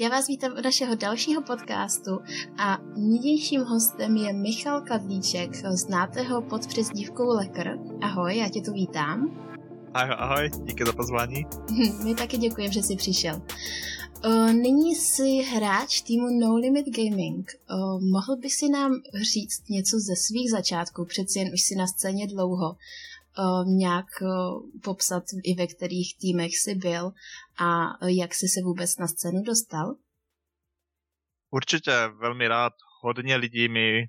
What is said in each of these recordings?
Já vás vítám u našeho dalšího podcastu a nynějším hostem je Michal Kadlíček. Znáte ho pod přezdívkou Lekr. Ahoj, já tě tu vítám. Ahoj, ahoj, díky za pozvání. My taky děkujeme, že jsi přišel. Nyní jsi hráč týmu No Limit Gaming. Mohl by si nám říct něco ze svých začátků, přeci jen už si na scéně dlouho, nějak popsat i ve kterých týmech jsi byl a jak jsi se vůbec na scénu dostal? Určitě velmi rád. Hodně lidí mi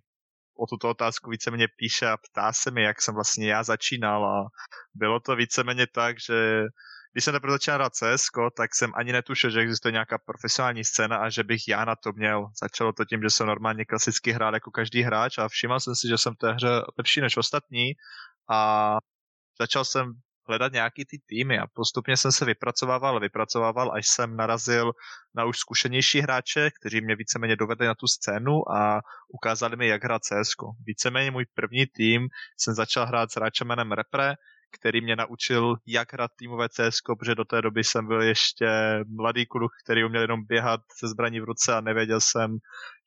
o tuto otázku víceméně píše a ptá se mi, jak jsem vlastně já začínal a bylo to víceméně tak, že když jsem teprve začal hrát CS, tak jsem ani netušil, že existuje nějaká profesionální scéna a že bych já na to měl. Začalo to tím, že jsem normálně klasicky hrál jako každý hráč a všiml jsem si, že jsem v té hře lepší než ostatní a začal jsem hledat nějaký ty týmy a postupně jsem se vypracovával, vypracovával, až jsem narazil na už zkušenější hráče, kteří mě víceméně dovedli na tu scénu a ukázali mi, jak hrát CS. Víceméně můj první tým jsem začal hrát s hráčem jménem Repre, který mě naučil, jak hrát týmové CS, protože do té doby jsem byl ještě mladý kluk, který uměl jenom běhat se zbraní v ruce a nevěděl jsem,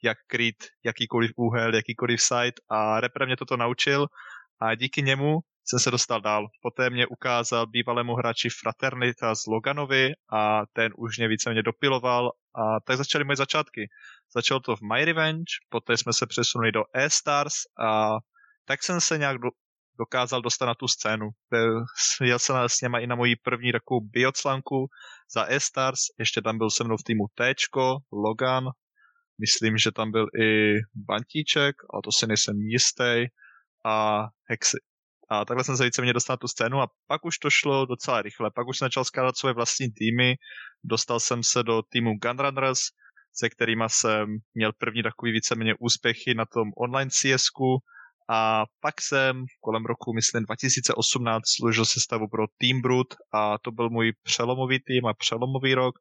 jak krýt jakýkoliv úhel, jakýkoliv site a Repre mě toto naučil a díky němu jsem se dostal dál. Poté mě ukázal bývalému hráči Fraternita z Loganovi a ten už mě víceméně dopiloval a tak začaly moje začátky. Začalo to v My Revenge, poté jsme se přesunuli do E-Stars a tak jsem se nějak do, dokázal dostat na tu scénu. Jel jsem s něma i na moji první takovou bioclanku za E-Stars, ještě tam byl se mnou v týmu T, Logan, myslím, že tam byl i Bantíček, ale to si nejsem jistý, a Hexy. A takhle jsem se víceméně dostal na tu scénu a pak už to šlo docela rychle. Pak už jsem začal skládat svoje vlastní týmy, dostal jsem se do týmu Gunrunners, se kterými jsem měl první takový víceméně úspěchy na tom online cs a pak jsem kolem roku, myslím, 2018 složil sestavu pro Team Brut a to byl můj přelomový tým a přelomový rok.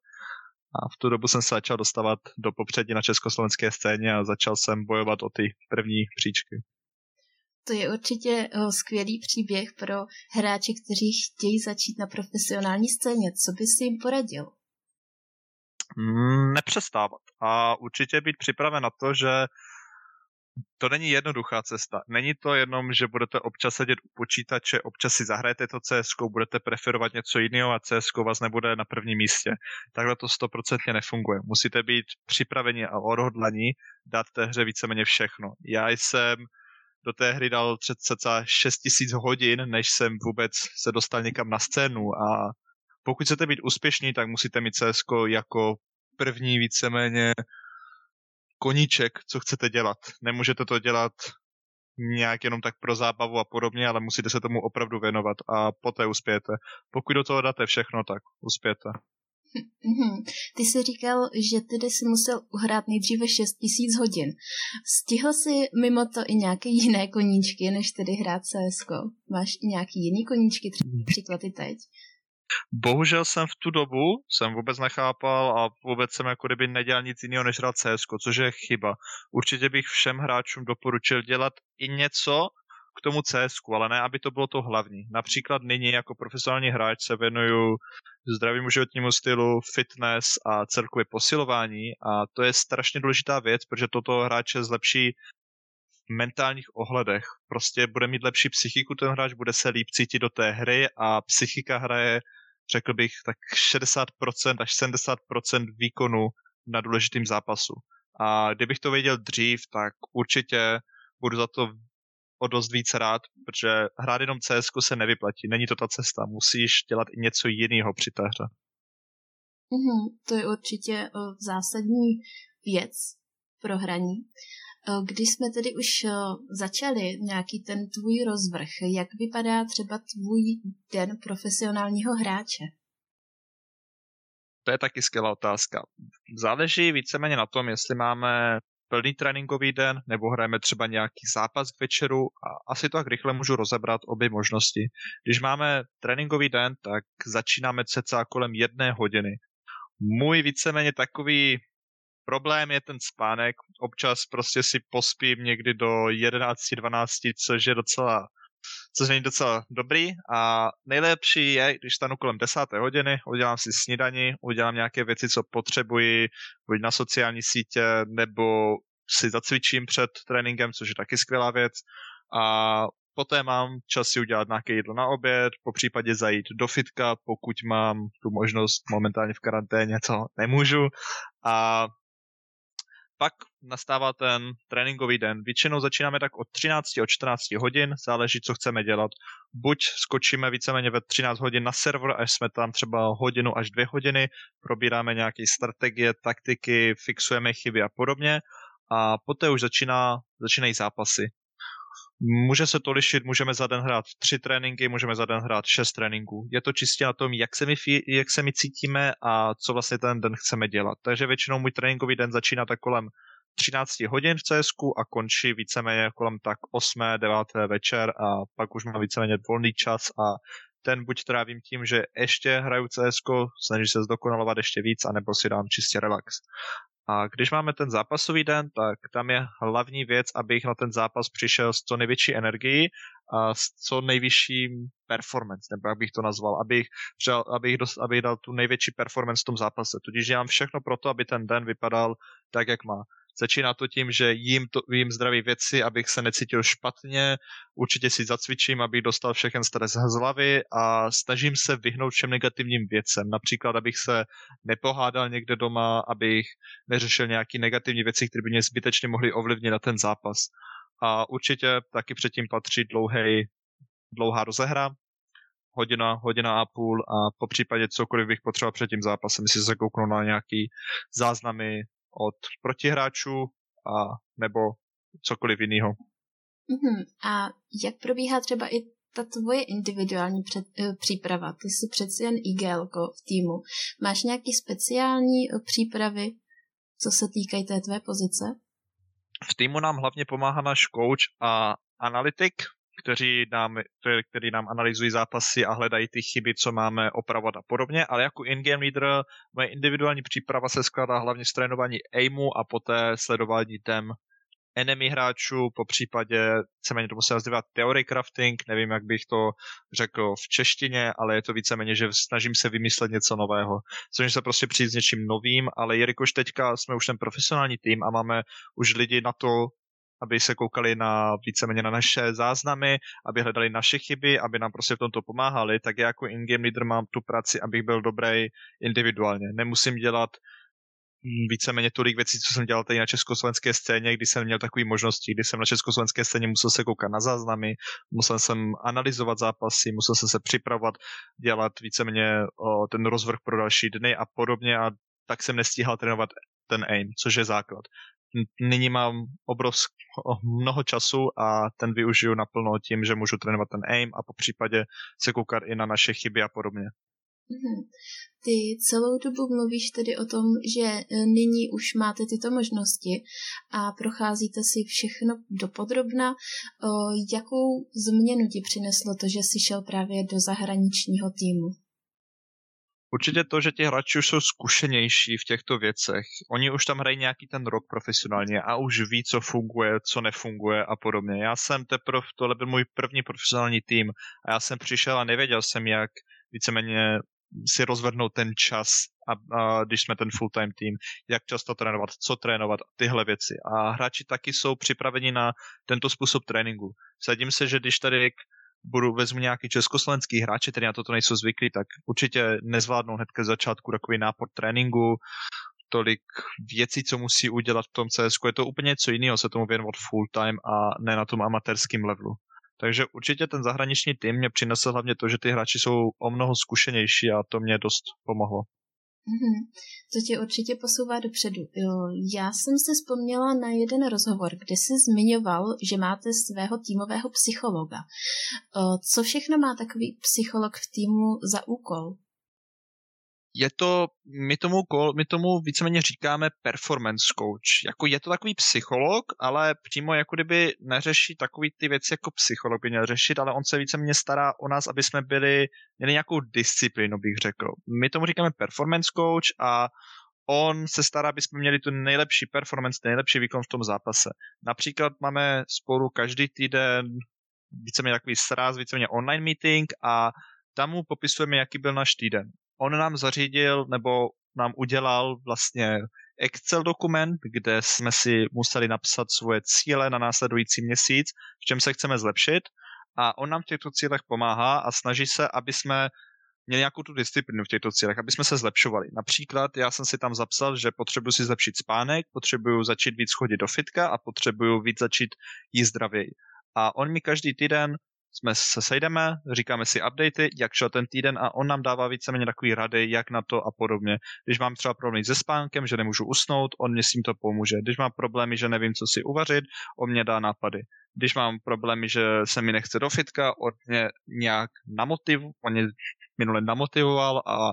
A v tu dobu jsem se začal dostávat do popředí na československé scéně a začal jsem bojovat o ty první příčky. To je určitě oh, skvělý příběh pro hráče, kteří chtějí začít na profesionální scéně. Co bys jim poradil? Mm, nepřestávat a určitě být připraven na to, že to není jednoduchá cesta. Není to jenom, že budete občas sedět u počítače, občas si zahrajete to CS, budete preferovat něco jiného a CS vás nebude na prvním místě. Takhle to stoprocentně nefunguje. Musíte být připraveni a odhodlaní dát té hře víceméně všechno. Já jsem do té hry dal cca 6000 hodin, než jsem vůbec se dostal někam na scénu a pokud chcete být úspěšní, tak musíte mít CS jako první víceméně koníček, co chcete dělat. Nemůžete to dělat nějak jenom tak pro zábavu a podobně, ale musíte se tomu opravdu věnovat a poté uspějete. Pokud do toho dáte všechno, tak uspějete. Mm-hmm. Ty jsi říkal, že tedy si musel uhrát nejdříve 6 tisíc hodin. Stihl jsi mimo to i nějaké jiné koníčky, než tedy hrát CS? Máš i nějaký jiný koníčky, třeba příklad i teď? Bohužel jsem v tu dobu jsem vůbec nechápal a vůbec jsem jako kdyby nedělal nic jiného než hrát CS, což je chyba. Určitě bych všem hráčům doporučil dělat i něco k tomu CS, ale ne, aby to bylo to hlavní. Například nyní jako profesionální hráč se věnuju zdravému životnímu stylu, fitness a celkově posilování a to je strašně důležitá věc, protože toto hráče zlepší v mentálních ohledech. Prostě bude mít lepší psychiku ten hráč, bude se líp cítit do té hry a psychika hraje řekl bych, tak 60% až 70% výkonu na důležitým zápasu. A kdybych to věděl dřív, tak určitě budu za to o dost víc rád, protože hrát jenom CS se nevyplatí. Není to ta cesta. Musíš dělat i něco jiného při té hře. Mm-hmm, to je určitě uh, zásadní věc pro hraní. Uh, když jsme tedy už uh, začali nějaký ten tvůj rozvrh, jak vypadá třeba tvůj den profesionálního hráče? To je taky skvělá otázka. Záleží víceméně na tom, jestli máme plný tréninkový den, nebo hrajeme třeba nějaký zápas k večeru a asi to tak rychle můžu rozebrat obě možnosti. Když máme tréninkový den, tak začínáme cca kolem jedné hodiny. Můj víceméně takový problém je ten spánek. Občas prostě si pospím někdy do 11-12, což je docela což není docela dobrý a nejlepší je, když stanu kolem desáté hodiny, udělám si snídani, udělám nějaké věci, co potřebuji, buď na sociální sítě, nebo si zacvičím před tréninkem, což je taky skvělá věc a poté mám čas si udělat nějaké jídlo na oběd, po případě zajít do fitka, pokud mám tu možnost momentálně v karanténě, co nemůžu. A pak nastává ten tréninkový den. Většinou začínáme tak od 13, od 14 hodin, záleží, co chceme dělat. Buď skočíme víceméně ve 13 hodin na server, až jsme tam třeba hodinu až dvě hodiny, probíráme nějaké strategie, taktiky, fixujeme chyby a podobně. A poté už začíná, začínají zápasy. Může se to lišit, můžeme za den hrát tři tréninky, můžeme za den hrát šest tréninků. Je to čistě na tom, jak se my, jak se my cítíme a co vlastně ten den chceme dělat. Takže většinou můj tréninkový den začíná tak kolem 13 hodin v CS a končí víceméně kolem tak 8. 9. večer a pak už mám víceméně volný čas a ten buď trávím tím, že ještě hraju CS, snažím se zdokonalovat ještě víc, anebo si dám čistě relax. A když máme ten zápasový den, tak tam je hlavní věc, abych na ten zápas přišel s co největší energií a s co nejvyšším performance, nebo jak bych to nazval, abych, přel, abych, dost, abych dal tu největší performance v tom zápase. Tudíž dělám všechno pro to, aby ten den vypadal tak, jak má. Začíná to tím, že jím, to, jím zdraví věci, abych se necítil špatně, určitě si zacvičím, abych dostal všechen stres z hlavy a snažím se vyhnout všem negativním věcem. Například, abych se nepohádal někde doma, abych neřešil nějaké negativní věci, které by mě zbytečně mohly ovlivnit na ten zápas. A určitě taky předtím patří dlouhý, dlouhá rozehra, hodina, hodina a půl a po případě cokoliv bych potřeboval před tím zápasem, si se kouknu na nějaký záznamy od protihráčů a nebo cokoliv jiného. Mm-hmm. A jak probíhá třeba i ta tvoje individuální před, uh, příprava? Ty jsi přeci jen IGL v týmu. Máš nějaký speciální uh, přípravy, co se týkají té tvé pozice? V týmu nám hlavně pomáhá náš coach a analytik, kteří nám, který nám analyzují zápasy a hledají ty chyby, co máme opravovat a podobně, ale jako in-game leader moje individuální příprava se skládá hlavně z trénování aimu a poté sledování dem enemy hráčů, po případě víceméně tomu se nazývá theory crafting, nevím, jak bych to řekl v češtině, ale je to víceméně, že snažím se vymyslet něco nového. Snažím se prostě přijít s něčím novým, ale jelikož teďka jsme už ten profesionální tým a máme už lidi na to, aby se koukali na víceméně na naše záznamy, aby hledali naše chyby, aby nám prostě v tomto pomáhali, tak já jako in-game leader mám tu práci, abych byl dobrý individuálně. Nemusím dělat víceméně tolik věcí, co jsem dělal tady na československé scéně, kdy jsem měl takové možnosti, kdy jsem na československé scéně musel se koukat na záznamy, musel jsem analyzovat zápasy, musel jsem se připravovat, dělat víceméně ten rozvrh pro další dny a podobně a tak jsem nestíhal trénovat ten aim, což je základ nyní mám obrovsk, mnoho času a ten využiju naplno tím, že můžu trénovat ten aim a po případě se koukat i na naše chyby a podobně. Mm-hmm. Ty celou dobu mluvíš tedy o tom, že e, nyní už máte tyto možnosti a procházíte si všechno dopodrobna. Jakou změnu ti přineslo to, že jsi šel právě do zahraničního týmu? Určitě to, že ti hráči už jsou zkušenější v těchto věcech. Oni už tam hrají nějaký ten rok profesionálně a už ví, co funguje, co nefunguje a podobně. Já jsem teprve, tohle byl můj první profesionální tým a já jsem přišel a nevěděl jsem, jak víceméně si rozvrhnout ten čas, a, a když jsme ten full-time tým, jak často trénovat, co trénovat, tyhle věci. A hráči taky jsou připraveni na tento způsob tréninku. Sadím se, že když tady budu vezmu nějaký československý hráče, který na toto nejsou zvyklí, tak určitě nezvládnou hned ke začátku takový nápor tréninku, tolik věcí, co musí udělat v tom CS. Je to úplně něco jiného se tomu věnovat full time a ne na tom amatérském levelu. Takže určitě ten zahraniční tým mě přinesl hlavně to, že ty hráči jsou o mnoho zkušenější a to mě dost pomohlo. Mm-hmm. To tě určitě posouvá dopředu. Jo, já jsem se vzpomněla na jeden rozhovor, kde jsi zmiňoval, že máte svého týmového psychologa. Co všechno má takový psycholog v týmu za úkol? Je to, my tomu, my tomu víceméně říkáme performance coach. Jako je to takový psycholog, ale přímo jako kdyby neřeší takový ty věci jako psycholog by měl řešit, ale on se víceméně stará o nás, aby jsme byli, měli nějakou disciplínu, bych řekl. My tomu říkáme performance coach a on se stará, aby jsme měli tu nejlepší performance, nejlepší výkon v tom zápase. Například máme spolu každý týden víceméně takový sraz, víceméně online meeting a tam mu popisujeme, jaký byl náš týden. On nám zařídil, nebo nám udělal vlastně Excel dokument, kde jsme si museli napsat svoje cíle na následující měsíc, v čem se chceme zlepšit a on nám v těchto cílech pomáhá a snaží se, aby jsme měli nějakou tu disciplínu v těchto cílech, aby jsme se zlepšovali. Například já jsem si tam zapsal, že potřebuji si zlepšit spánek, potřebuji začít víc chodit do fitka a potřebuji víc začít jíst zdravěji. A on mi každý týden jsme se sejdeme, říkáme si updaty, jak šel ten týden a on nám dává víceméně takový rady, jak na to a podobně. Když mám třeba problémy se spánkem, že nemůžu usnout, on mě s tím to pomůže. Když mám problémy, že nevím, co si uvařit, on mě dá nápady. Když mám problémy, že se mi nechce do fitka, on mě nějak namotiv, on mě minule namotivoval a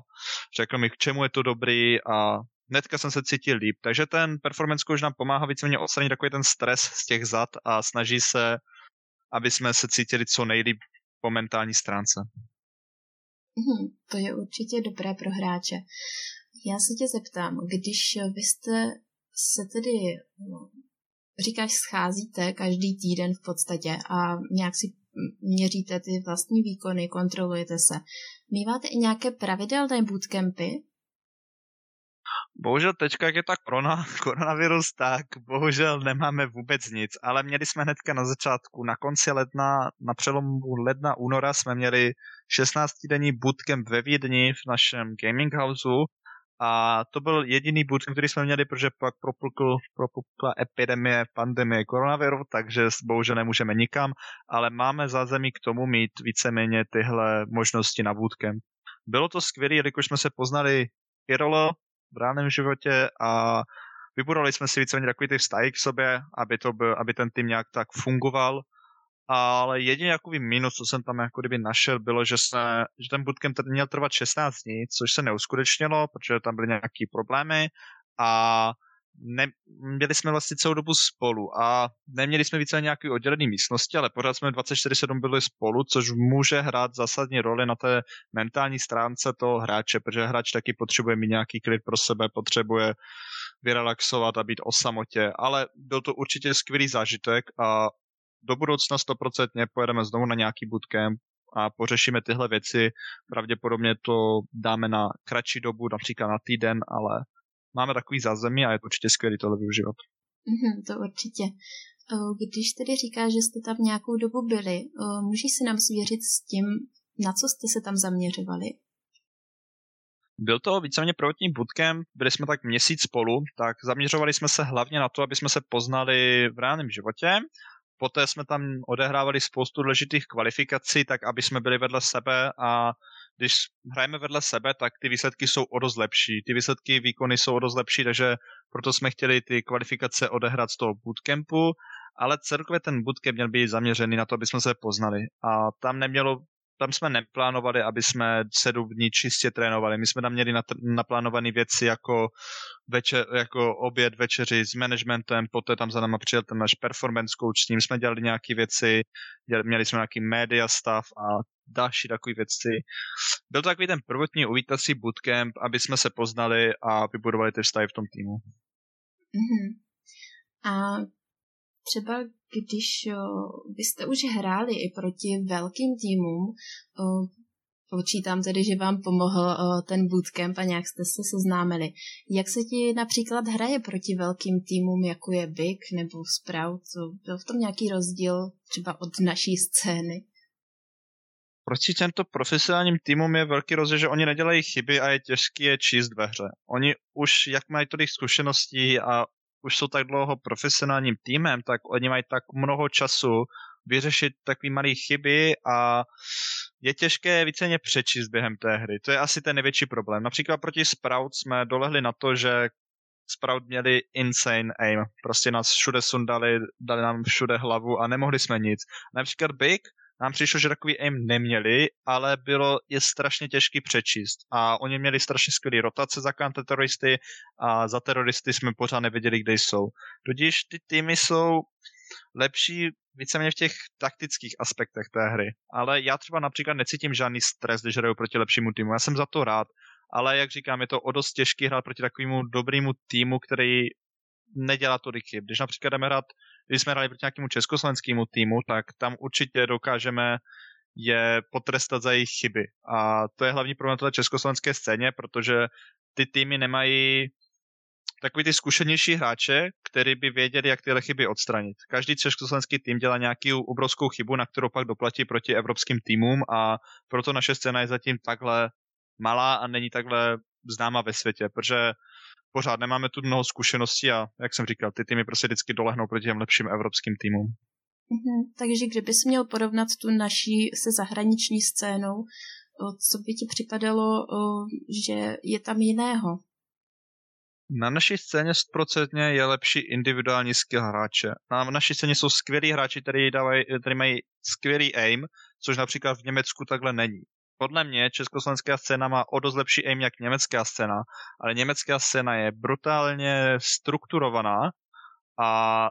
řekl mi, k čemu je to dobrý a hnedka jsem se cítil líp. Takže ten performance coach nám pomáhá víceméně odstranit takový ten stres z těch zad a snaží se aby jsme se cítili co nejlíp po mentální stránce. Hmm, to je určitě dobré pro hráče. Já se tě zeptám, když vy jste se tedy, no, říkáš, scházíte každý týden v podstatě a nějak si měříte ty vlastní výkony, kontrolujete se. Míváte i nějaké pravidelné bootcampy, Bohužel teďka, jak je ta korona, koronavirus, tak bohužel nemáme vůbec nic, ale měli jsme hnedka na začátku, na konci ledna, na přelomu ledna, února jsme měli 16-denní bootcamp ve Vídni v našem gaming houseu a to byl jediný bootcamp, který jsme měli, protože pak propukl, propukla epidemie, pandemie koronaviru, takže bohužel nemůžeme nikam, ale máme zázemí k tomu mít víceméně tyhle možnosti na bootcamp. Bylo to skvělé, jelikož jsme se poznali IRL, v reálném životě a vybudovali jsme si víceméně takový ty vztahy k sobě, aby, to byl, aby ten tým nějak tak fungoval. Ale jediný jakový minus, co jsem tam jako kdyby našel, bylo, že, se, že ten bootcamp měl trvat 16 dní, což se neuskutečnilo, protože tam byly nějaké problémy a ne, měli jsme vlastně celou dobu spolu a neměli jsme více nějaké oddělené místnosti, ale pořád jsme 24-7 byli spolu, což může hrát zásadní roli na té mentální stránce toho hráče, protože hráč taky potřebuje mít nějaký klid pro sebe, potřebuje vyrelaxovat a být o samotě, ale byl to určitě skvělý zážitek a do budoucna 100% pojedeme znovu na nějaký bootcamp a pořešíme tyhle věci. Pravděpodobně to dáme na kratší dobu, například na týden, ale máme takový zázemí a je to určitě skvělé tohle využívat. Mm-hmm, to určitě. Když tedy říká, že jste tam nějakou dobu byli, můžeš si nám svěřit s tím, na co jste se tam zaměřovali? Byl to víceméně prvotní bootcamp, byli jsme tak měsíc spolu, tak zaměřovali jsme se hlavně na to, aby jsme se poznali v reálném životě. Poté jsme tam odehrávali spoustu důležitých kvalifikací, tak aby jsme byli vedle sebe a když hrajeme vedle sebe, tak ty výsledky jsou o dost lepší. Ty výsledky, výkony jsou o dost lepší, takže proto jsme chtěli ty kvalifikace odehrát z toho bootcampu, ale celkově ten bootcamp měl být zaměřený na to, aby jsme se poznali. A tam nemělo tam jsme neplánovali, aby jsme sedm dní čistě trénovali. My jsme tam měli naplánované věci jako, večer, jako oběd, večeři s managementem, poté tam za náma přijel ten náš performance coach, s ním jsme dělali nějaké věci, měli jsme nějaký media stav a další takové věci. Byl to takový ten prvotní uvítací bootcamp, aby jsme se poznali a vybudovali ty vztahy v tom týmu. Mm-hmm. A třeba když byste už hráli i proti velkým týmům, o, počítám tedy, že vám pomohl o, ten bootcamp a nějak jste se seznámili. Jak se ti například hraje proti velkým týmům, jako je Big nebo Sprout? Byl v tom nějaký rozdíl třeba od naší scény? proti těmto profesionálním týmům je velký rozdíl, že oni nedělají chyby a je těžké je číst ve hře. Oni už, jak mají tolik zkušeností a už jsou tak dlouho profesionálním týmem, tak oni mají tak mnoho času vyřešit takové malé chyby a je těžké víceně přečíst během té hry. To je asi ten největší problém. Například proti Sprout jsme dolehli na to, že Sprout měli insane aim. Prostě nás všude sundali, dali nám všude hlavu a nemohli jsme nic. Například Big nám přišlo, že takový aim neměli, ale bylo je strašně těžký přečíst. A oni měli strašně skvělé rotace za teroristy a za teroristy jsme pořád nevěděli, kde jsou. Tudíž ty týmy jsou lepší víceméně v těch taktických aspektech té hry. Ale já třeba například necítím žádný stres, když hraju proti lepšímu týmu. Já jsem za to rád. Ale jak říkám, je to o dost těžký hrát proti takovému dobrému týmu, který nedělá tolik chyb. Když například jdeme hrát, když jsme hráli proti nějakému československému týmu, tak tam určitě dokážeme je potrestat za jejich chyby. A to je hlavní problém té československé scéně, protože ty týmy nemají takový ty zkušenější hráče, který by věděli, jak tyhle chyby odstranit. Každý československý tým dělá nějakou obrovskou chybu, na kterou pak doplatí proti evropským týmům a proto naše scéna je zatím takhle malá a není takhle známa ve světě, protože pořád nemáme tu mnoho zkušeností a, jak jsem říkal, ty týmy prostě vždycky dolehnou proti těm lepším evropským týmům. Mm-hmm. Takže kdybys měl porovnat tu naší se zahraniční scénou, co by ti připadalo, že je tam jiného? Na naší scéně 100% je lepší individuální skill hráče. Na naší scéně jsou skvělí hráči, kteří, dávají, kteří mají skvělý aim, což například v Německu takhle není. Podle mě československá scéna má o dost lepší aim jak německá scéna, ale německá scéna je brutálně strukturovaná a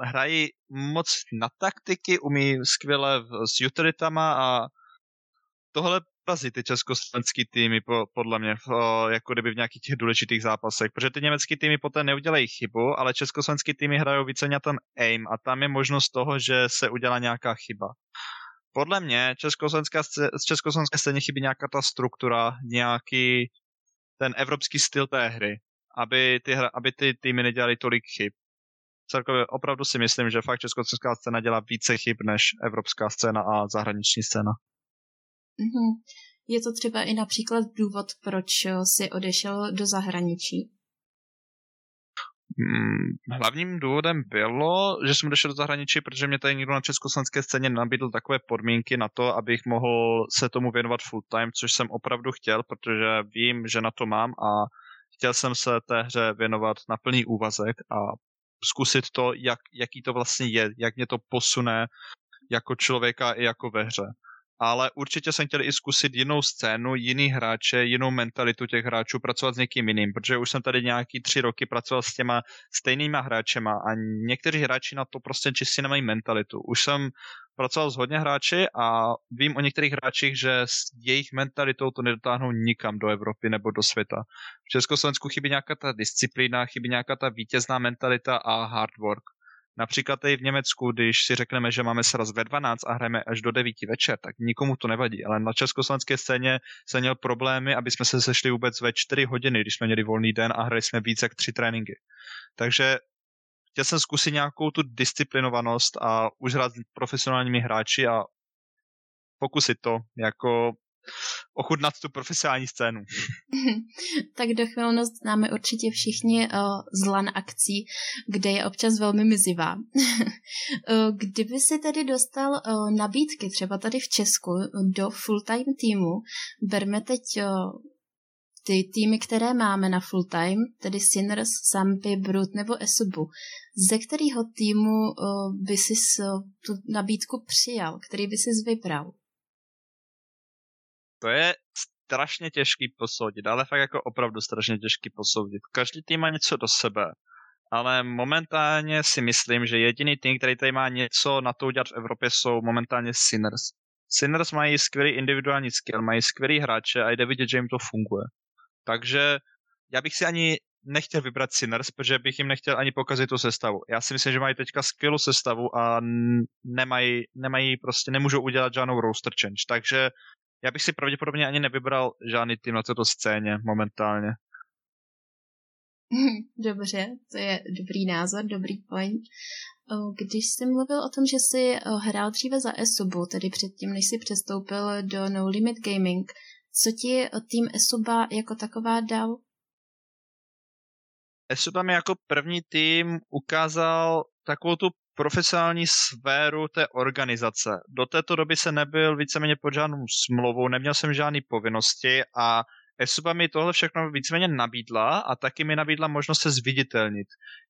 hrají moc na taktiky, umí skvěle s utilitama a tohle porazit ty československý týmy, po, podle mě, o, jako kdyby v nějakých těch důležitých zápasech, protože ty německý týmy poté neudělají chybu, ale československý týmy hrajou více na ten aim a tam je možnost toho, že se udělá nějaká chyba. Podle mě československá, z československé scéně chybí nějaká ta struktura, nějaký ten evropský styl té hry, aby ty, hra, aby ty týmy nedělali tolik chyb. Celkově opravdu si myslím, že fakt československá scéna dělá více chyb než evropská scéna a zahraniční scéna. Mm-hmm. Je to třeba i například důvod, proč si odešel do zahraničí? Hmm, hlavním důvodem bylo, že jsem odešel do zahraničí, protože mě tady někdo na československé scéně nabídl takové podmínky na to, abych mohl se tomu věnovat full time, což jsem opravdu chtěl, protože vím, že na to mám a chtěl jsem se té hře věnovat na plný úvazek a zkusit to, jak, jaký to vlastně je, jak mě to posune jako člověka i jako ve hře ale určitě jsem chtěl i zkusit jinou scénu, jiný hráče, jinou mentalitu těch hráčů, pracovat s někým jiným, protože už jsem tady nějaký tři roky pracoval s těma stejnýma hráčema a někteří hráči na to prostě čistě nemají mentalitu. Už jsem pracoval s hodně hráči a vím o některých hráčích, že s jejich mentalitou to nedotáhnou nikam do Evropy nebo do světa. V Československu chybí nějaká ta disciplína, chybí nějaká ta vítězná mentalita a hard work. Například i v Německu, když si řekneme, že máme sraz ve 12 a hrajeme až do 9 večer, tak nikomu to nevadí. Ale na československé scéně jsem měl problémy, aby jsme se sešli vůbec ve 4 hodiny, když jsme měli volný den a hráli jsme více jak 3 tréninky. Takže chtěl jsem zkusit nějakou tu disciplinovanost a už hrát s profesionálními hráči a pokusit to jako ochutnat tu profesionální scénu. tak dochvilnost známe určitě všichni uh, z LAN akcí, kde je občas velmi mizivá. uh, kdyby si tedy dostal uh, nabídky třeba tady v Česku do full-time týmu, berme teď ty týmy, které máme na full time, tedy Sinners, Sampy, Brut nebo Esubu, ze kterého týmu by si tu nabídku přijal, který by si vybral? To je strašně těžký posoudit, ale fakt jako opravdu strašně těžký posoudit. Každý tým má něco do sebe, ale momentálně si myslím, že jediný tým, který tady má něco na to udělat v Evropě, jsou momentálně Sinners. Sinners mají skvělý individuální skill, mají skvělý hráče a jde vidět, že jim to funguje. Takže já bych si ani nechtěl vybrat Sinners, protože bych jim nechtěl ani pokazit tu sestavu. Já si myslím, že mají teďka skvělou sestavu a nemají, nemají prostě, nemůžou udělat žádnou roster change. Takže já bych si pravděpodobně ani nevybral žádný tým na této scéně momentálně. Dobře, to je dobrý názor, dobrý point. Když jsi mluvil o tom, že jsi hrál dříve za Esubu, tedy předtím, než jsi přestoupil do No Limit Gaming, co ti tým Esuba jako taková dal? Esuba mi jako první tým ukázal takovou tu profesionální sféru té organizace. Do této doby se nebyl víceméně pod žádnou smlouvou, neměl jsem žádné povinnosti a Esuba mi tohle všechno víceméně nabídla a taky mi nabídla možnost se zviditelnit.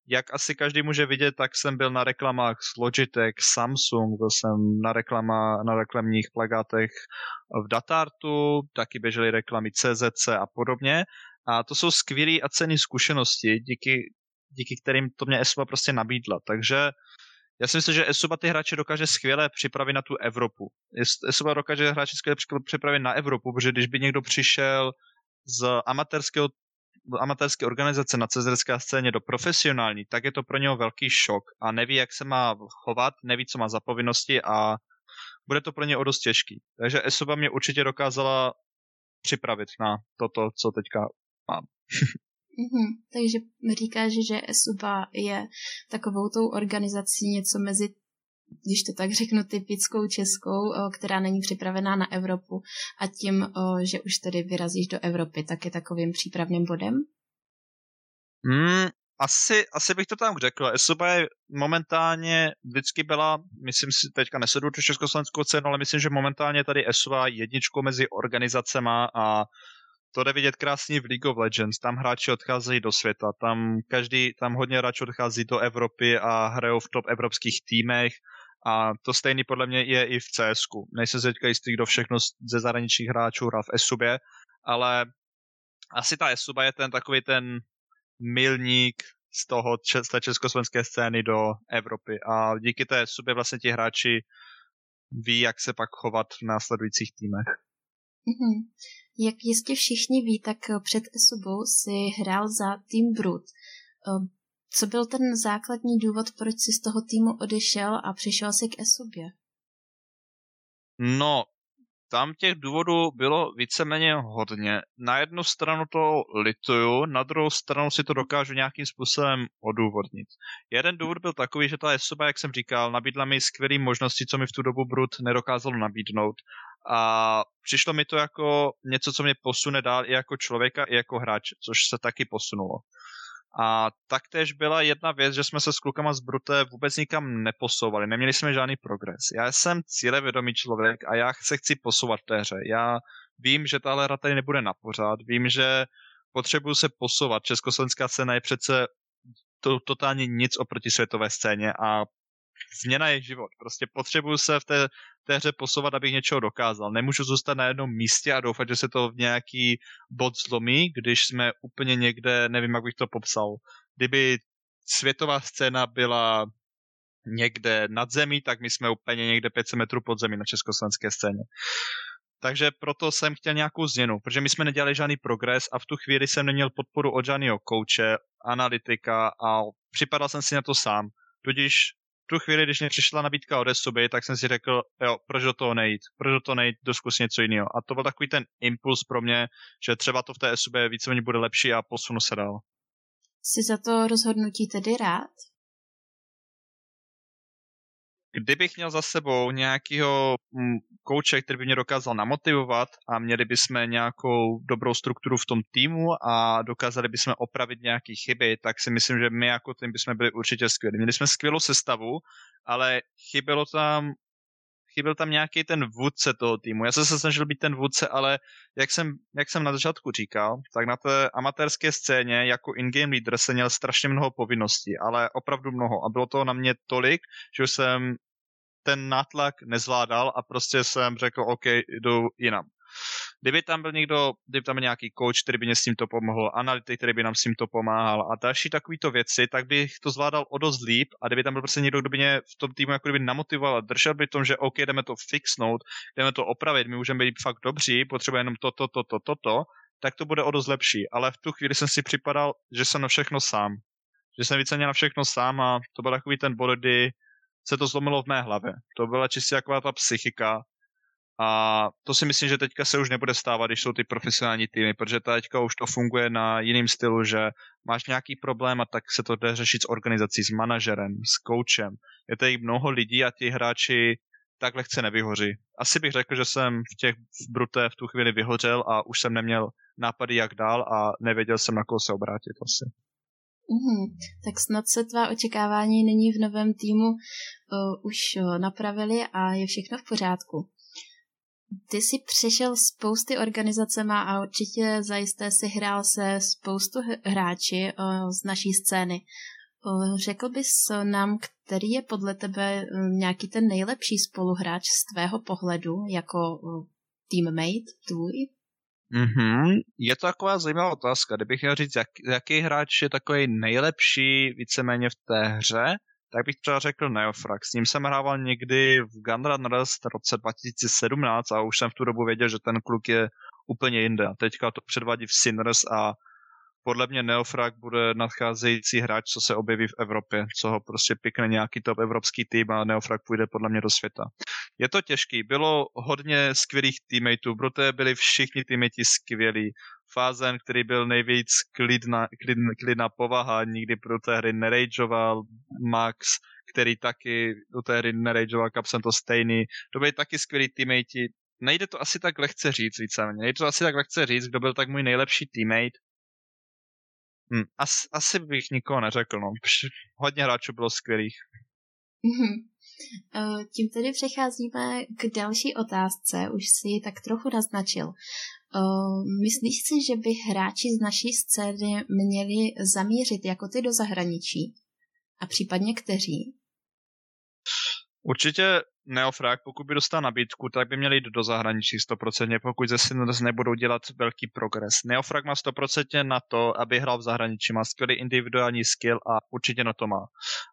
Jak asi každý může vidět, tak jsem byl na reklamách s Logitech, Samsung, byl jsem na, reklama, na reklamních plagátech v Datartu, taky běžely reklamy CZC a podobně. A to jsou skvělé a cenné zkušenosti, díky, díky kterým to mě Esuba prostě nabídla. Takže já si myslím, že Esuba ty hráče dokáže skvěle připravit na tu Evropu. Esuba dokáže hráče skvěle připravit na Evropu, protože když by někdo přišel z amatérského amatérské organizace na cezerské scéně do profesionální, tak je to pro něho velký šok a neví, jak se má chovat, neví, co má za povinnosti a bude to pro ně o dost těžký. Takže Esoba mě určitě dokázala připravit na toto, co teďka mám. Mm-hmm. Takže říkáš, že ESUBA je takovou tou organizací něco mezi, když to tak řeknu, typickou českou, která není připravená na Evropu a tím, že už tedy vyrazíš do Evropy, tak je takovým přípravným bodem? Mm, asi, asi bych to tam řekl. ESUBA je momentálně vždycky byla, myslím si, teďka nesedu tu československou cenu, ale myslím, že momentálně tady ESUBA jedničkou mezi organizacema a to jde vidět krásně v League of Legends. Tam hráči odcházejí do světa, tam každý, tam hodně hráčů odchází do Evropy a hrajou v top evropských týmech a to stejný podle mě je i v CS. Nejsem se teďka jistý, kdo všechno ze zahraničních hráčů hrá v ESUBě, ale asi ta ESUBA je ten takový ten milník z toho z té československé scény do Evropy a díky té ESUBě vlastně ti hráči ví, jak se pak chovat v následujících týmech. Mm-hmm. Jak jistě všichni ví, tak před Esobou si hrál za tým Brut. Ehm, co byl ten základní důvod, proč si z toho týmu odešel a přišel si k Esobě? No, tam těch důvodů bylo víceméně hodně. Na jednu stranu to lituju, na druhou stranu si to dokážu nějakým způsobem odůvodnit. Jeden důvod byl takový, že ta osoba, jak jsem říkal, nabídla mi skvělé možnosti, co mi v tu dobu Brut nedokázalo nabídnout. A přišlo mi to jako něco, co mě posune dál i jako člověka, i jako hráče, což se taky posunulo. A taktéž byla jedna věc, že jsme se s klukama z Brute vůbec nikam neposouvali, neměli jsme žádný progres. Já jsem cílevědomý člověk a já se chci posouvat v té hře. Já vím, že tahle hra tady nebude na pořád, vím, že potřebuju se posouvat. Československá scéna je přece to, totálně nic oproti světové scéně a změna je život. Prostě potřebuju se v té, té hře posouvat, abych něčeho dokázal. Nemůžu zůstat na jednom místě a doufat, že se to v nějaký bod zlomí, když jsme úplně někde, nevím, jak bych to popsal. Kdyby světová scéna byla někde nad zemí, tak my jsme úplně někde 500 metrů pod zemí na československé scéně. Takže proto jsem chtěl nějakou změnu, protože my jsme nedělali žádný progres a v tu chvíli jsem neměl podporu od žádného kouče, analytika a připadal jsem si na to sám. Tudíž tu chvíli, když mě přišla nabídka od Esuby, tak jsem si řekl, jo, proč do toho nejít, proč do toho nejít, doskus něco jiného. A to byl takový ten impuls pro mě, že třeba to v té SUB víceméně bude lepší a posunu se dál. Jsi za to rozhodnutí tedy rád? Kdybych měl za sebou nějakého mm, kouče, který by mě dokázal namotivovat a měli bychom nějakou dobrou strukturu v tom týmu a dokázali bychom opravit nějaké chyby, tak si myslím, že my jako tým bychom byli určitě skvělí. Měli jsme skvělou sestavu, ale chybělo tam chyběl tam nějaký ten vůdce toho týmu. Já jsem se snažil být ten vůdce, ale jak jsem, jak jsem na začátku říkal, tak na té amatérské scéně jako in-game leader jsem měl strašně mnoho povinností, ale opravdu mnoho. A bylo to na mě tolik, že jsem ten nátlak nezvládal a prostě jsem řekl, OK, jdu jinam. Kdyby tam byl někdo, kdyby tam byl nějaký coach, který by mě s tímto pomohl, analytik, který by nám s tímto pomáhal a další takovýto věci, tak bych to zvládal o dost líp a kdyby tam byl prostě někdo, kdo by mě v tom týmu jako kdyby namotivoval a držel by tom, že OK, jdeme to fixnout, jdeme to opravit, my můžeme být fakt dobří, potřebujeme jenom toto, toto, toto, to, tak to bude o dost lepší. Ale v tu chvíli jsem si připadal, že jsem na všechno sám. Že jsem víceméně na všechno sám a to byl takový ten bod, kdy se to zlomilo v mé hlavě. To byla čistě taková ta psychika. A to si myslím, že teďka se už nebude stávat, když jsou ty profesionální týmy, protože teďka už to funguje na jiným stylu, že máš nějaký problém a tak se to jde řešit s organizací, s manažerem, s coachem. Je tady mnoho lidí a ti hráči tak lehce nevyhoří. Asi bych řekl, že jsem v těch v Brute v tu chvíli vyhořel a už jsem neměl nápady jak dál a nevěděl jsem, na koho se obrátit asi. Uhum. Tak snad se tvá očekávání nyní v novém týmu uh, už napravili a je všechno v pořádku. Ty jsi přešel spousty organizacema a určitě zajisté si hrál se spoustu hráči z naší scény. Řekl bys nám, který je podle tebe nějaký ten nejlepší spoluhráč z tvého pohledu jako teammate tvůj? Mm-hmm. Je to taková zajímavá otázka. Kdybych měl říct, jak, jaký hráč je takový nejlepší víceméně v té hře, tak bych třeba řekl Neofrax. S ním jsem hrával někdy v Gunrun Rust v roce 2017 a už jsem v tu dobu věděl, že ten kluk je úplně jinde. Teďka to předvádí v Sinners a podle mě Neofrag bude nadcházející hráč, co se objeví v Evropě, co ho prostě pikne nějaký top evropský tým a Neofrag půjde podle mě do světa. Je to těžký, bylo hodně skvělých teammateů, proto byli všichni týmati skvělí. Fázen, který byl nejvíc klidná, klidná, klidná povaha, nikdy pro té hry nerageoval, Max, který taky do té hry nerageoval, Kapsen to stejný. To byli taky skvělí teammate. Nejde to asi tak lehce říct víceméně. Nejde to asi tak lehce říct, kdo byl tak můj nejlepší teammate. Hm, asi, asi bych nikoho neřekl, no. Hodně hráčů bylo skvělých. Mhm. Eh, tím tedy přecházíme k další otázce, už si ji tak trochu naznačil. Eh, myslíš si, že by hráči z naší scény měli zamířit jako ty do zahraničí? A případně kteří? Určitě Neofrag, pokud by dostal nabídku, tak by měl jít do zahraničí 100%, pokud ze Sinners nebudou dělat velký progres. Neofrag má 100% na to, aby hrál v zahraničí, má skvělý individuální skill a určitě na to má.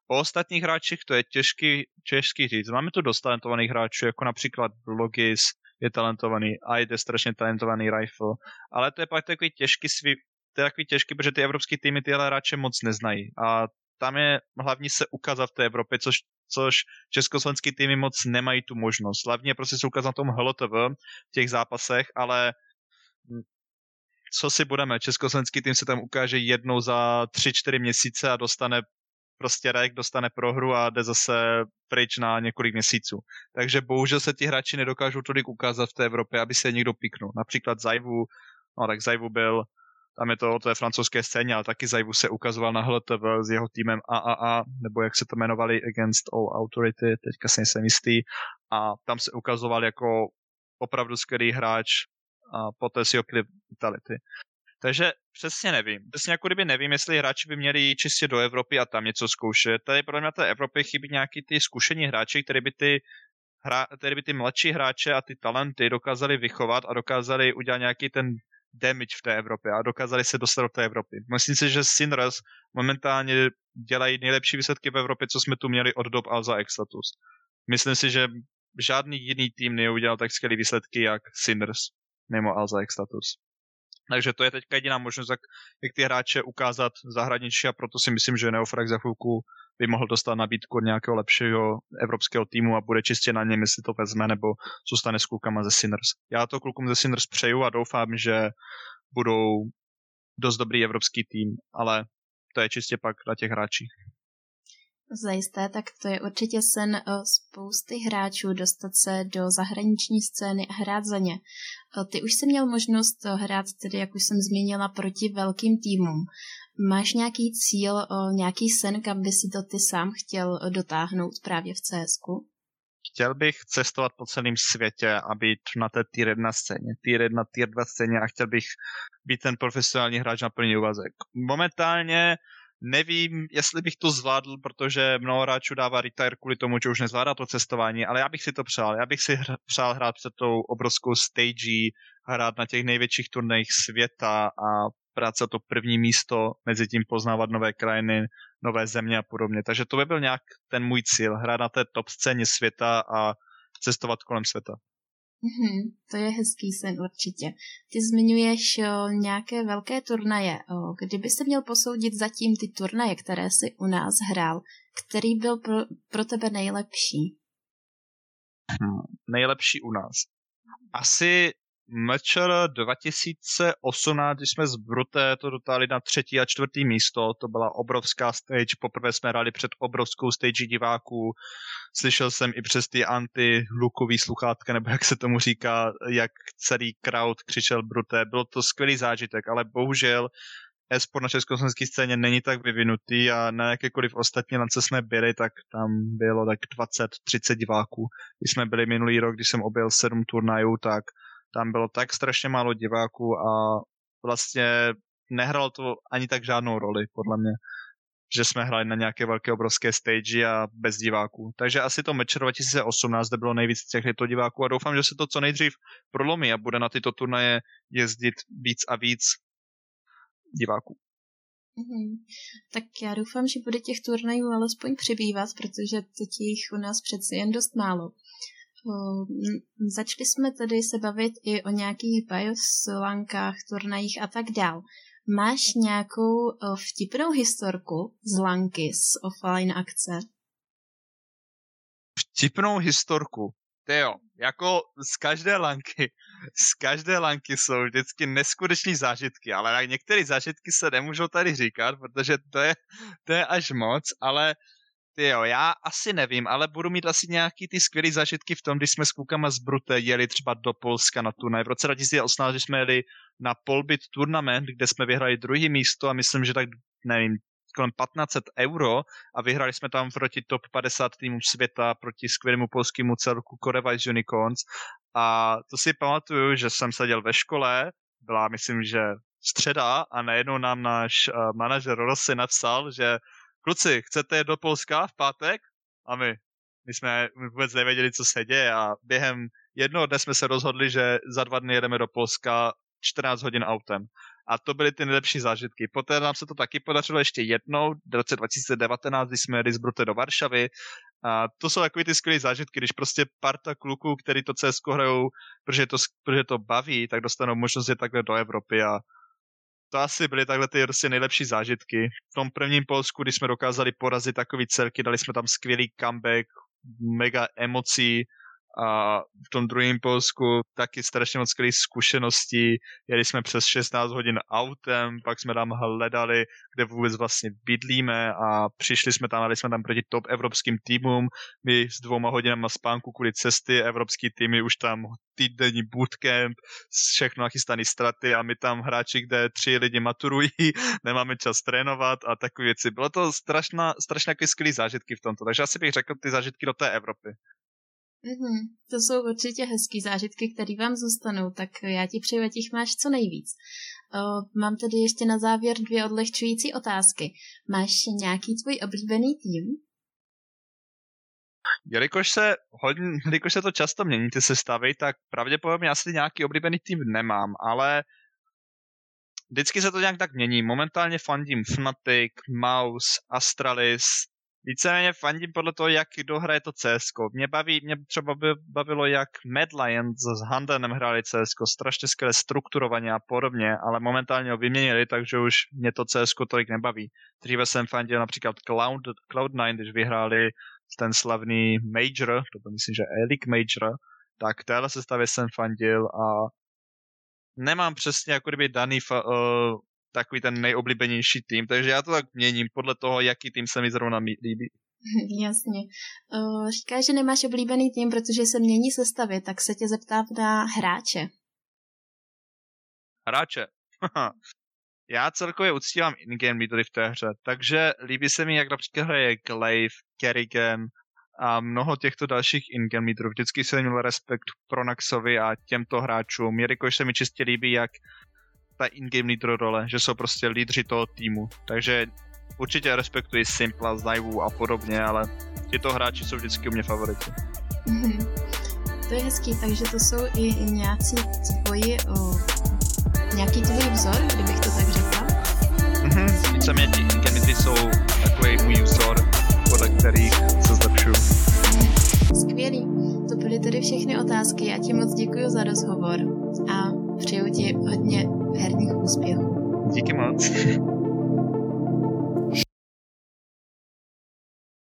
O ostatních hráčích to je těžký, těžký říct. Máme tu dost talentovaných hráčů, jako například Logis, je talentovaný, a je strašně talentovaný Rifle, ale to je pak takový těžký svý, to je takový těžký, protože ty evropské týmy tyhle hráče moc neznají a tam je hlavně se ukázat v té Evropě, což což československý týmy moc nemají tu možnost. Hlavně prostě se ukázat na tom HLTV v těch zápasech, ale co si budeme, československý tým se tam ukáže jednou za 3-4 měsíce a dostane prostě rek, dostane prohru a jde zase pryč na několik měsíců. Takže bohužel se ti hráči nedokážou tolik ukázat v té Evropě, aby se někdo piknul. Například Zajvu, no tak Zajvu byl tam je to o té francouzské scéně, ale taky Zajvu se ukazoval na HLTV s jeho týmem AAA, nebo jak se to jmenovali, Against All Authority, teďka si nejsem jistý, a tam se ukazoval jako opravdu skvělý hráč a poté si opili vitality. Takže přesně nevím. Přesně jako kdyby nevím, jestli hráči by měli jít čistě do Evropy a tam něco zkoušet. Tady pro mě té Evropě chybí nějaký ty zkušení hráči, které by ty hra, které by ty mladší hráče a ty talenty dokázali vychovat a dokázali udělat nějaký ten damage v té Evropě a dokázali se dostat do té Evropy. Myslím si, že Sinners momentálně dělají nejlepší výsledky v Evropě, co jsme tu měli od dob Alza Extatus. Myslím si, že žádný jiný tým neudělal tak skvělé výsledky jak Sinners nebo Alza Extatus. Takže to je teďka jediná možnost, jak, jak ty hráče ukázat v zahraničí a proto si myslím, že Neofrax za chvilku by mohl dostat nabídku od nějakého lepšího evropského týmu a bude čistě na něm, jestli to vezme nebo zůstane s klukama ze Sinners. Já to klukům ze Sinners přeju a doufám, že budou dost dobrý evropský tým, ale to je čistě pak na těch hráčích. Zajisté, tak to je určitě sen eh, spousty hráčů dostat se do zahraniční scény a hrát za ně. Eh, ty už jsi měl možnost eh, hrát tedy, jak už jsem zmínila, proti velkým týmům. Máš nějaký cíl, nějaký sen, kam by si to ty sám chtěl dotáhnout právě v CSku? Chtěl bych cestovat po celém světě a být na té tier 1 scéně, tier 1, tier 2 scéně a chtěl bych být ten profesionální hráč na plný úvazek. Momentálně Nevím, jestli bych to zvládl, protože mnoho hráčů dává retire kvůli tomu, že už nezvládá to cestování, ale já bych si to přál. Já bych si hr- přál hrát před tou obrovskou stage, hrát na těch největších turnajích světa a práce to první místo, mezi tím poznávat nové krajiny, nové země a podobně. Takže to by byl nějak ten můj cíl, hrát na té top scéně světa a cestovat kolem světa. Mm-hmm, to je hezký sen určitě. Ty zmiňuješ o, nějaké velké turnaje. O, kdyby se měl posoudit zatím ty turnaje, které si u nás hrál, který byl pro, pro tebe nejlepší? Hmm, nejlepší u nás. Asi Mečer 2018, když jsme z Bruté to dotáhli na třetí a čtvrtý místo, to byla obrovská stage, poprvé jsme hráli před obrovskou stage diváků, slyšel jsem i přes ty anti-hlukový sluchátka, nebo jak se tomu říká, jak celý crowd křičel Bruté, bylo to skvělý zážitek, ale bohužel esport na československé scéně není tak vyvinutý a na jakékoliv ostatní lance jsme byli, tak tam bylo tak 20-30 diváků. Když jsme byli minulý rok, když jsem objel sedm turnajů, tak tam bylo tak strašně málo diváků a vlastně nehralo to ani tak žádnou roli, podle mě že jsme hráli na nějaké velké obrovské stage a bez diváků. Takže asi to Matcher 2018, kde bylo nejvíc těchto diváků a doufám, že se to co nejdřív prolomí a bude na tyto turnaje jezdit víc a víc diváků. Mm-hmm. Tak já doufám, že bude těch turnajů alespoň přibývat, protože teď jich u nás přeci jen dost málo. Začali jsme tedy se bavit i o nějakých bioslankách, turnajích a tak dál. Máš nějakou vtipnou historku z Lanky z offline akce? Vtipnou historku? Ty jo, jako z každé lanky, z každé lanky jsou vždycky neskuteční zážitky, ale některé zážitky se nemůžou tady říkat, protože to je, to je až moc, ale ty jo, já asi nevím, ale budu mít asi nějaký ty skvělé zážitky v tom, když jsme s klukama z Brute jeli třeba do Polska na turnaj. V roce 2018, když jsme jeli na Polbit Tournament, kde jsme vyhrali druhý místo a myslím, že tak, nevím, kolem 1500 euro a vyhrali jsme tam proti top 50 týmů světa, proti skvělému polskému celku Corevice Unicorns a to si pamatuju, že jsem seděl ve škole, byla myslím, že středa a najednou nám náš uh, manažer Rossi napsal, že kluci, chcete jít do Polska v pátek? A my, my jsme vůbec nevěděli, co se děje a během jednoho dne jsme se rozhodli, že za dva dny jedeme do Polska 14 hodin autem. A to byly ty nejlepší zážitky. Poté nám se to taky podařilo ještě jednou, v roce 2019, když jsme jeli z Brute do Varšavy. A to jsou takové ty skvělé zážitky, když prostě parta kluků, který to CS hrajou, protože to, protože to baví, tak dostanou možnost jít takhle do Evropy a to asi byly takhle ty prostě nejlepší zážitky. V tom prvním Polsku, když jsme dokázali porazit takový celky, dali jsme tam skvělý comeback, mega emocí, a v tom druhém Polsku taky strašně moc skvělých zkušeností. Jeli jsme přes 16 hodin autem, pak jsme tam hledali, kde vůbec vlastně bydlíme a přišli jsme tam, dali jsme tam proti top evropským týmům. My s dvouma hodinama spánku kvůli cesty, evropský týmy už tam týdenní bootcamp, všechno nachystané straty a my tam hráči, kde tři lidi maturují, nemáme čas trénovat a takové věci. Bylo to strašná, strašně skvělý zážitky v tomto, takže asi bych řekl ty zážitky do té Evropy. Mm-hmm. To jsou určitě hezký zážitky, které vám zůstanou, tak já ti přeju, ať jich máš co nejvíc. Uh, mám tady ještě na závěr dvě odlehčující otázky. Máš nějaký tvůj oblíbený tým? Jelikož se, hodně, jelikož se to často mění, ty sestavy, tak pravděpodobně asi nějaký oblíbený tým nemám, ale vždycky se to nějak tak mění. Momentálně fandím Fnatic, Mouse, Astralis, víceméně fandím podle toho, jak dohraje to CS. Mě baví, mě třeba by bavilo, jak Mad Lions s Handenem hráli CS, strašně skvěle strukturovaně a podobně, ale momentálně ho vyměnili, takže už mě to CS tolik nebaví. Dříve jsem fandil například Cloud, Cloud9, když vyhráli ten slavný Major, to byl myslím, že Elik Major, tak téhle sestavě jsem fandil a nemám přesně jako kdyby daný fa- uh, takový ten nejoblíbenější tým, takže já to tak měním podle toho, jaký tým se mi zrovna líbí. Jasně. Uh, říkáš, že nemáš oblíbený tým, protože se mění sestavy, tak se tě zeptám na hráče. Hráče? já celkově uctívám in-game leadery v té hře, takže líbí se mi, jak například hraje Glaive, Kerrigan a mnoho těchto dalších in-game leaderů. Vždycky jsem měl respekt pro Naxovi a těmto hráčům, jelikož se mi čistě líbí, jak ta in-game leader role, že jsou prostě lídři toho týmu. Takže určitě respektuji Simpla, Znajvu a podobně, ale tyto hráči jsou vždycky u mě favoriti. Mm-hmm. To je hezký, takže to jsou i, nějací tvoji, o, nějaký tvůj vzor, kdybych to tak řekla? Mhm, víceméně ty in jsou takový můj vzor, podle kterých se zlepšuju. Skvělý. To byly tedy všechny otázky. Já ti moc děkuji za rozhovor a přeju ti hodně herních úspěchů. Díky moc.